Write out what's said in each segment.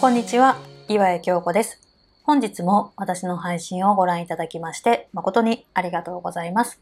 こんにちは、岩谷京子です。本日も私の配信をご覧いただきまして誠にありがとうございます。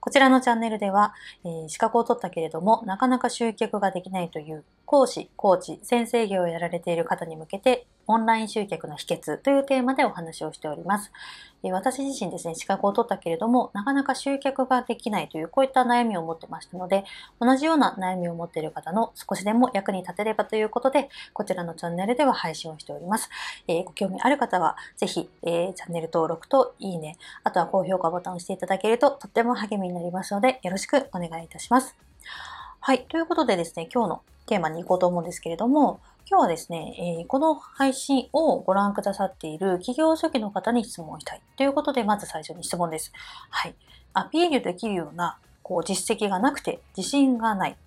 こちらのチャンネルでは、えー資格を取ったけれどもなかなか集客ができないという講師、コーチ、先生業をやられている方に向けてオンライン集客の秘訣というテーマでお話をしております。私自身ですね、資格を取ったけれどもなかなか集客ができないというこういった悩みを持ってましたので同じような悩みを持っている方の少しでも役に立てればということでこちらのチャンネルでは配信をしております。えーご興味ある方はぜひ、えーチャンネル登録といいね、あとは高評価ボタンを押していただけるととっても励みになりますのでよろしくお願いいたします。はい。ということでですね、今日のテーマに行こうと思うんですけれども、今日はですね、えーこの配信をご覧くださっている企業初期の方に質問をしたいということで、まず最初に質問です。はい。アピールできるようなこう実績がなくて自信がない。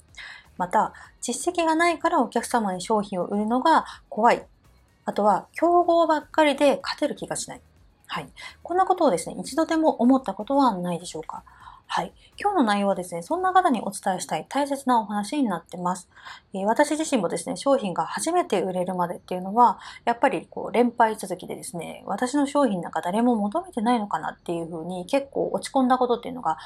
また、実績がないからお客様に商品を売るのが怖い。あとは、競合ばっかりで勝てる気がしない。はい。こんなことをですね、一度でも思ったことはないでしょうかはい。今日の内容はですね、そんな方にお伝えしたい大切なお話になってます。えー私自身もですね、商品が初めて売れるまでっていうのは、やっぱりこう連敗続きでですね、私の商品なんか誰も求めてないのかなっていうふうに結構落ち込んだことっていうのが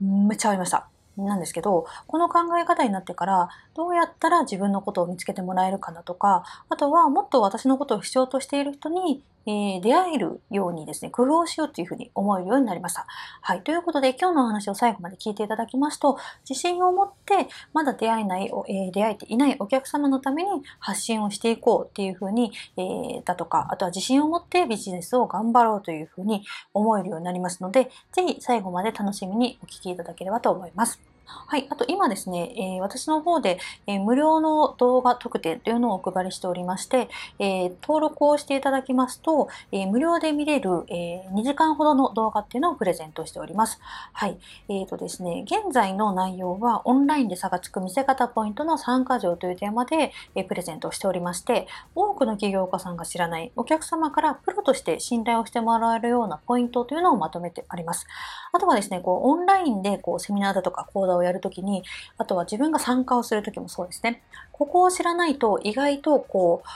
めっちゃありました。なんですけど、この考え方になってから、どうやったら自分のことを見つけてもらえるかなとか、あとはもっと私のことを必要としている人に、えー出会えるようにですね、工夫をしようというふうに思えるようになりました。はい。ということで、今日のお話を最後まで聞いていただきますと、自信を持って、まだ出会えない、えー出会えていないお客様のために発信をしていこうっていうふうに、えーだとか、あとは自信を持ってビジネスを頑張ろうというふうに思えるようになりますので、ぜひ最後まで楽しみにお聞きいただければと思います。はい。あと今ですね、えー私の方で、えー無料の動画特典というのをお配りしておりまして、えー登録をしていただきますと、え無料で見れる、え2時間ほどの動画っていうのをプレゼントしております。はい。えーとですね、現在の内容はオンラインで差がつく見せ方ポイントの参加条というテーマで、えプレゼントをしておりまして、多くの起業家さんが知らないお客様からプロとして信頼をしてもらえるようなポイントというのをまとめてあります。あとはですね、こうオンラインでこうセミナーだとか講座ををやるときに、あとは自分が参加をするときもそうですね。ここを知らないと意外とこう、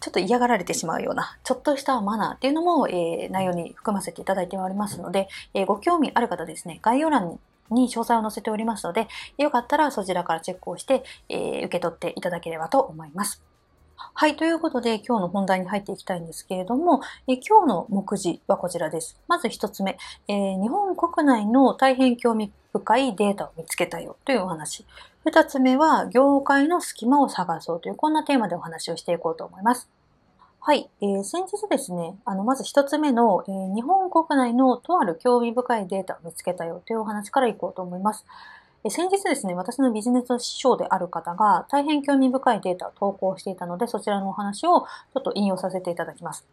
ちょっと嫌がられてしまうような、ちょっとしたマナーっていうのも、えー内容に含ませていただいておりますので、えーご興味ある方ですね、概要欄に詳細を載せておりますので、よかったらそちらからチェックをして、えー受け取っていただければと思います。はい。ということで、今日の本題に入っていきたいんですけれども、え今日の目次はこちらです。まず一つ目、えー日本国内の大変興味深いデータを見つけたよというお話。二つ目は、業界の隙間を探そうという、こんなテーマでお話をしていこうと思います。はい。えー先日ですね、あの、まず一つ目の、えー日本国内のとある興味深いデータを見つけたよというお話からいこうと思います。先日ですね、私のビジネス書である方が大変興味深いデータを投稿していたので、そちらのお話をちょっと引用させていただきます。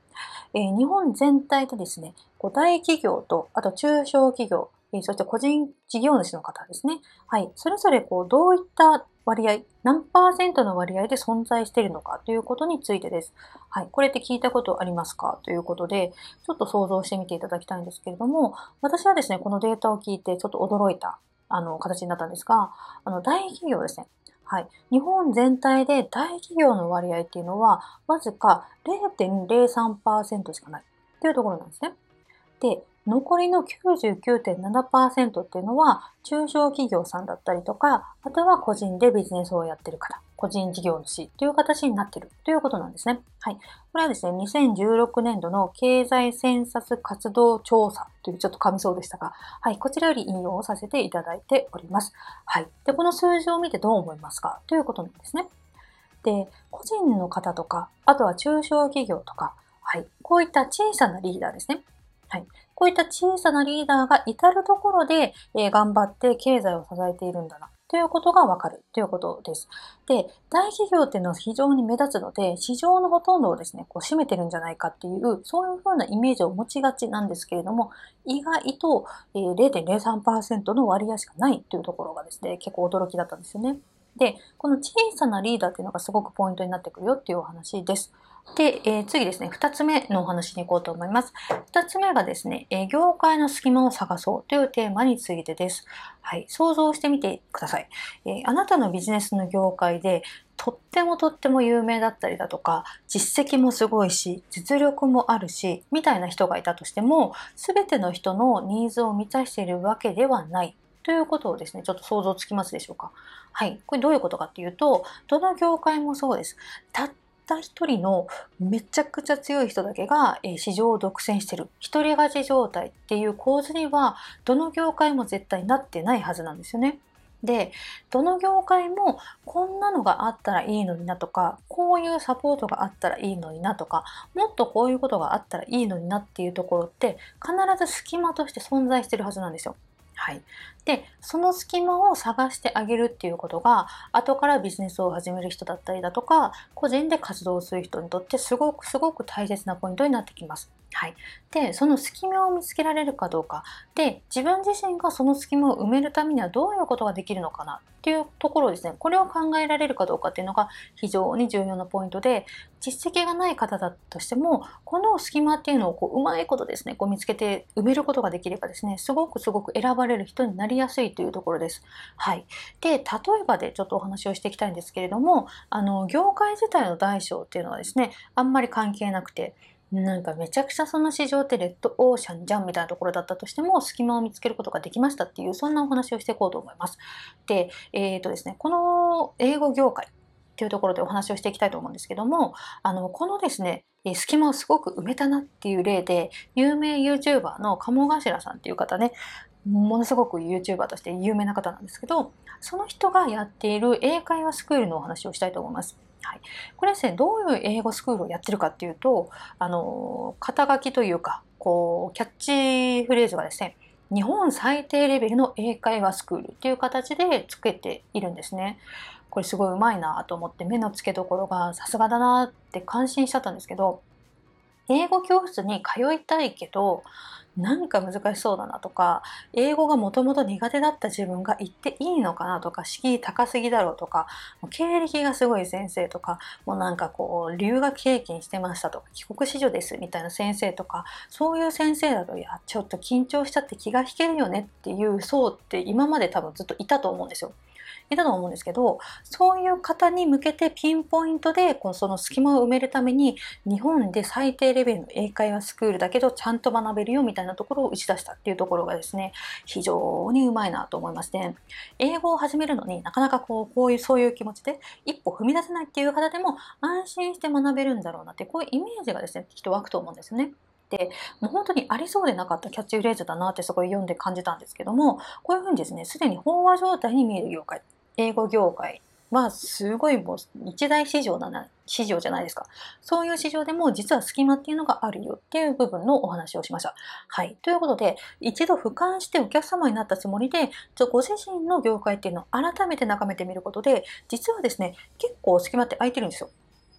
えー日本全体でですね、大企業と、あと中小企業、えそして個人事業主の方ですね。はい。それぞれこう、どういった割合、何パーセントの割合で存在しているのかということについてです。はい。これって聞いたことありますかということで、ちょっと想像してみていただきたいんですけれども、私はですね、このデータを聞いてちょっと驚いた、あの、形になったんですが、あの、大企業ですね。はい。日本全体で大企業の割合っていうのは、わずか0.03%しかないっていうところなんですね。で、残りの99.7%っていうのは、中小企業さんだったりとか、あとは個人でビジネスをやってる方、個人事業主という形になってるということなんですね。はい。これはですね、2016年度の経済センサス活動調査というちょっと噛みそうでしたが、はい。こちらより引用をさせていただいております。はい。で、この数字を見てどう思いますか？ということなんですね。で、個人の方とか、あとは中小企業とか、はい。こういった小さなリーダーですね。はい。こういった小さなリーダーが至るところで、え頑張って経済を支えているんだな、ということがわかるということです。で、大企業っていうのは非常に目立つので、市場のほとんどをですね、こう占めてるんじゃないかっていう、そういうふうなイメージを持ちがちなんですけれども、意外と、0.03%の割合しかないというところがですね、結構驚きだったんですよね。で、この小さなリーダーっていうのがすごくポイントになってくるよっていうお話です。で、えー次ですね、二つ目のお話に行こうと思います。二つ目がですね、えー業界の隙間を探そうというテーマについてです。はい、想像してみてください。えーあなたのビジネスの業界で、とってもとっても有名だったりだとか実績もすごいし実力もあるしみたいな人がいたとしても全ての人のニーズを満たしているわけではないということをですねちょっと想像つきますでしょうかはいこれどういうことかっていうとどの業界もそうですたった一人のめちゃくちゃ強い人だけが、え市場を独占してる一人勝ち状態っていう構図にはどの業界も絶対なってないはずなんですよね。でどの業界もこんなのがあったらいいのになとかこういうサポートがあったらいいのになとかもっとこういうことがあったらいいのになっていうところって必ず隙間として存在してるはずなんですよ。はい、でその隙間を探してあげるっていうことが後からビジネスを始める人だったりだとか個人で活動する人にとってすごくすごく大切なポイントになってきます。はい、でその隙間を見つけられるかどうか。で自分自身がその隙間を埋めるためにはどういうことができるのかなっていうところですねこれを考えられるかどうかっていうのが非常に重要なポイントで実績がない方だとしてもこの隙間っていうのをこううまいことですねこう見つけて埋めることができればですねすごくすごく選ばれる人になりやすいというところです。はい、で例えばでちょっとお話をしていきたいんですけれどもあの業界自体の大小っていうのはですねあんまり関係なくてなんかめちゃくちゃその市場ってレッドオーシャンじゃんみたいなところだったとしても隙間を見つけることができましたっていうそんなお話をしていこうと思います。で、えっ、ー、とですね、この英語業界っていうところでお話をしていきたいと思うんですけども、あの、このですね、隙間をすごく埋めたなっていう例で、有名 YouTuber の鴨頭さんっていう方ね、ものすごく YouTuber として有名な方なんですけど、その人がやっている英会話スクールのお話をしたいと思います。はい、これですねどういう英語スクールをやってるかっていうとあの肩書きというかこうキャッチフレーズがですね日本最低レベルの英会話スクールっていう形でつけているんですね。これすごいうまいなと思って目の付けどころがさすがだなって感心しちゃったんですけど英語教室に通いたいけどなんか難しそうだなとか英語がもともと苦手だった自分が言っていいのかなとか敷居高すぎだろうとか経歴がすごい先生とかもうなんかこう留学経験してましたとか帰国子女ですみたいな先生とかそういう先生だといやちょっと緊張しちゃって気が引けるよねっていう層って今まで多分ずっといたと思うんですよ。いたと思うんですけどそういう方に向けてピンポイントでこうその隙間を埋めるために日本で最低レベルの英会話スクールだけどちゃんと学べるよみたいなところを打ち出したっていうところがですね非常にうまいなと思いますね。英語を始めるのになかなかこうこういうそういう気持ちで一歩踏み出せないっていう方でも安心して学べるんだろうなってこういうイメージがですねきっと湧くと思うんですよね。でもう本当にありそうでなかったキャッチフレーズだなってすごい読んで感じたんですけどもこういうふうにですねすでに飽和状態に見える業界英語業界はすごいもう一大市場だな、市場じゃないですか。そういう市場でも実は隙間っていうのがあるよっていう部分のお話をしました。はい。ということで、一度俯瞰してお客様になったつもりで、ご自身の業界っていうのを改めて眺めてみることで、実はですね、結構隙間って空いてるんですよ。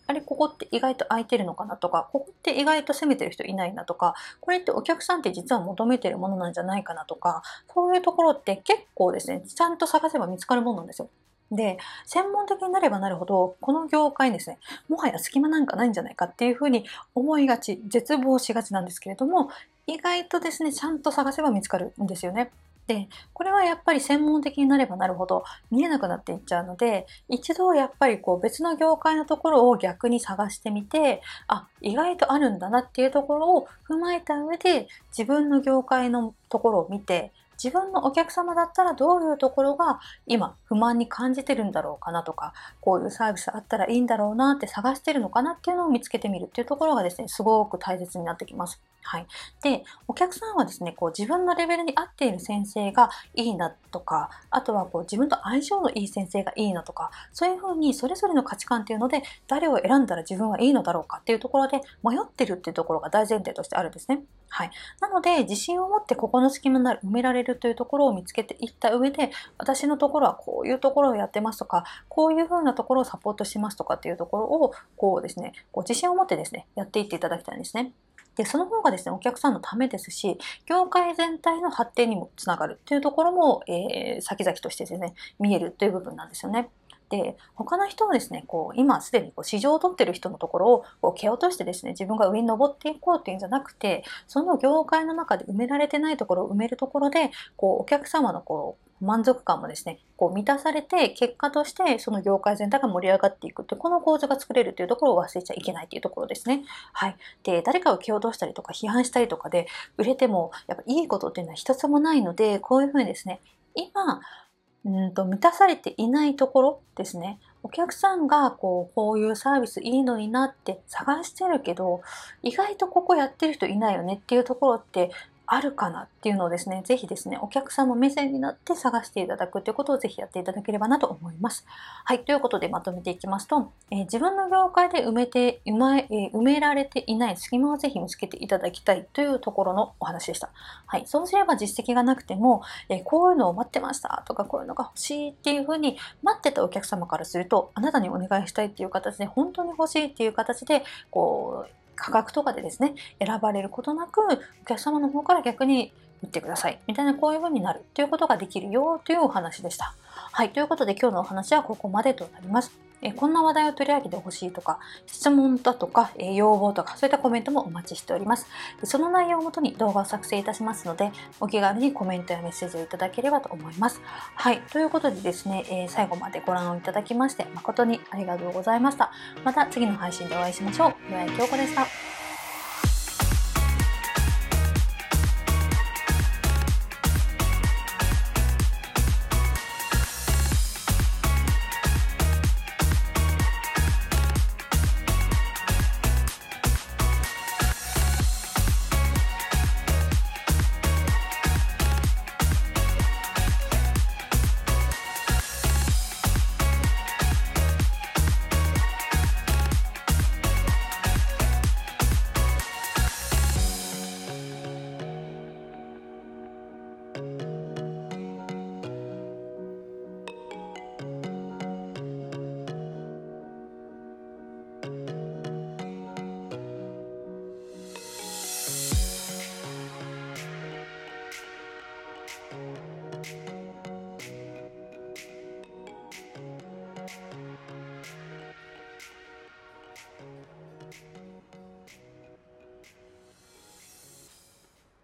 あれ、ここって意外と空いてるのかなとか、ここって意外と攻めてる人いないなとか、これってお客さんって実は求めてるものなんじゃないかなとか、そういうところって結構ですね、ちゃんと探せば見つかるものなんですよ。で、専門的になればなるほど、この業界にですね、もはや隙間なんかないんじゃないかっていうふうに思いがち、絶望しがちなんですけれども、意外とですね、ちゃんと探せば見つかるんですよね。で、これはやっぱり専門的になればなるほど見えなくなっていっちゃうので、一度やっぱりこう別の業界のところを逆に探してみて、あ、意外とあるんだなっていうところを踏まえた上で自分の業界のところを見て、自分のお客様だったらどういうところが今不満に感じてるんだろうかなとかこういうサービスあったらいいんだろうなって探してるのかなっていうのを見つけてみるっていうところがですねすごく大切になってきます。はい。で、お客さんはですね、こう自分のレベルに合っている先生がいいなとか、あとはこう自分と相性のいい先生がいいなとか、そういうふうにそれぞれの価値観っていうので、誰を選んだら自分はいいのだろうかっていうところで迷ってるっていうところが大前提としてあるんですね。はい。なので、自信を持ってここの隙間なる、埋められるというところを見つけていった上で、私のところはこういうところをやってますとか、こういうふうなところをサポートしますとかっていうところを、こうですね、こう自信を持ってですね、やっていっていただきたいんですね。で、その方がですね、お客さんのためですし、業界全体の発展にもつながるというところも、えー、先々としてですね、見えるという部分なんですよね。で、他の人はですね、こう、今すでにこう市場を取ってる人のところをこう蹴落としてですね、自分が上に登っていこうっていうんじゃなくて、その業界の中で埋められてないところを埋めるところで、こう、お客様のこう、満足感もですね、こう満たされて、結果としてその業界全体が盛り上がっていくって、この構図が作れるっていうところを忘れちゃいけないっていうところですね。はい。で、誰かを蹴落としたりとか批判したりとかで売れても、やっぱいいことっていうのは一つもないので、こういうふうにですね、今、うんと満たされていないところですね。お客さんがこうこういうサービスいいのになって探してるけど意外とここやってる人いないよねっていうところってあるかなっていうのをですね、ぜひですね、お客様目線になって探していただくということをぜひやっていただければなと思います。はい、ということでまとめていきますと、えー、自分の業界で埋めて、埋めえー、埋められていない隙間をぜひ見つけていただきたいというところのお話でした。はい、そうすれば実績がなくても、えー、こういうのを待ってましたとか、こういうのが欲しいっていうふうに待ってたお客様からすると、あなたにお願いしたいっていう形で、本当に欲しいっていう形で、こう、価格とかでですね、選ばれることなく、お客様の方から逆に売ってください。みたいなこういう風になるということができるよというお話でした。はい。ということで今日のお話はここまでとなります。えこんな話題を取り上げてほしいとか、質問だとか、え要望とか、そういったコメントもお待ちしております。でその内容をもとに動画を作成いたしますので、お気軽にコメントやメッセージをいただければと思います。はい。ということでですね、えー、最後までご覧いただきまして、誠にありがとうございました。また次の配信でお会いしましょう。岩井京子でした。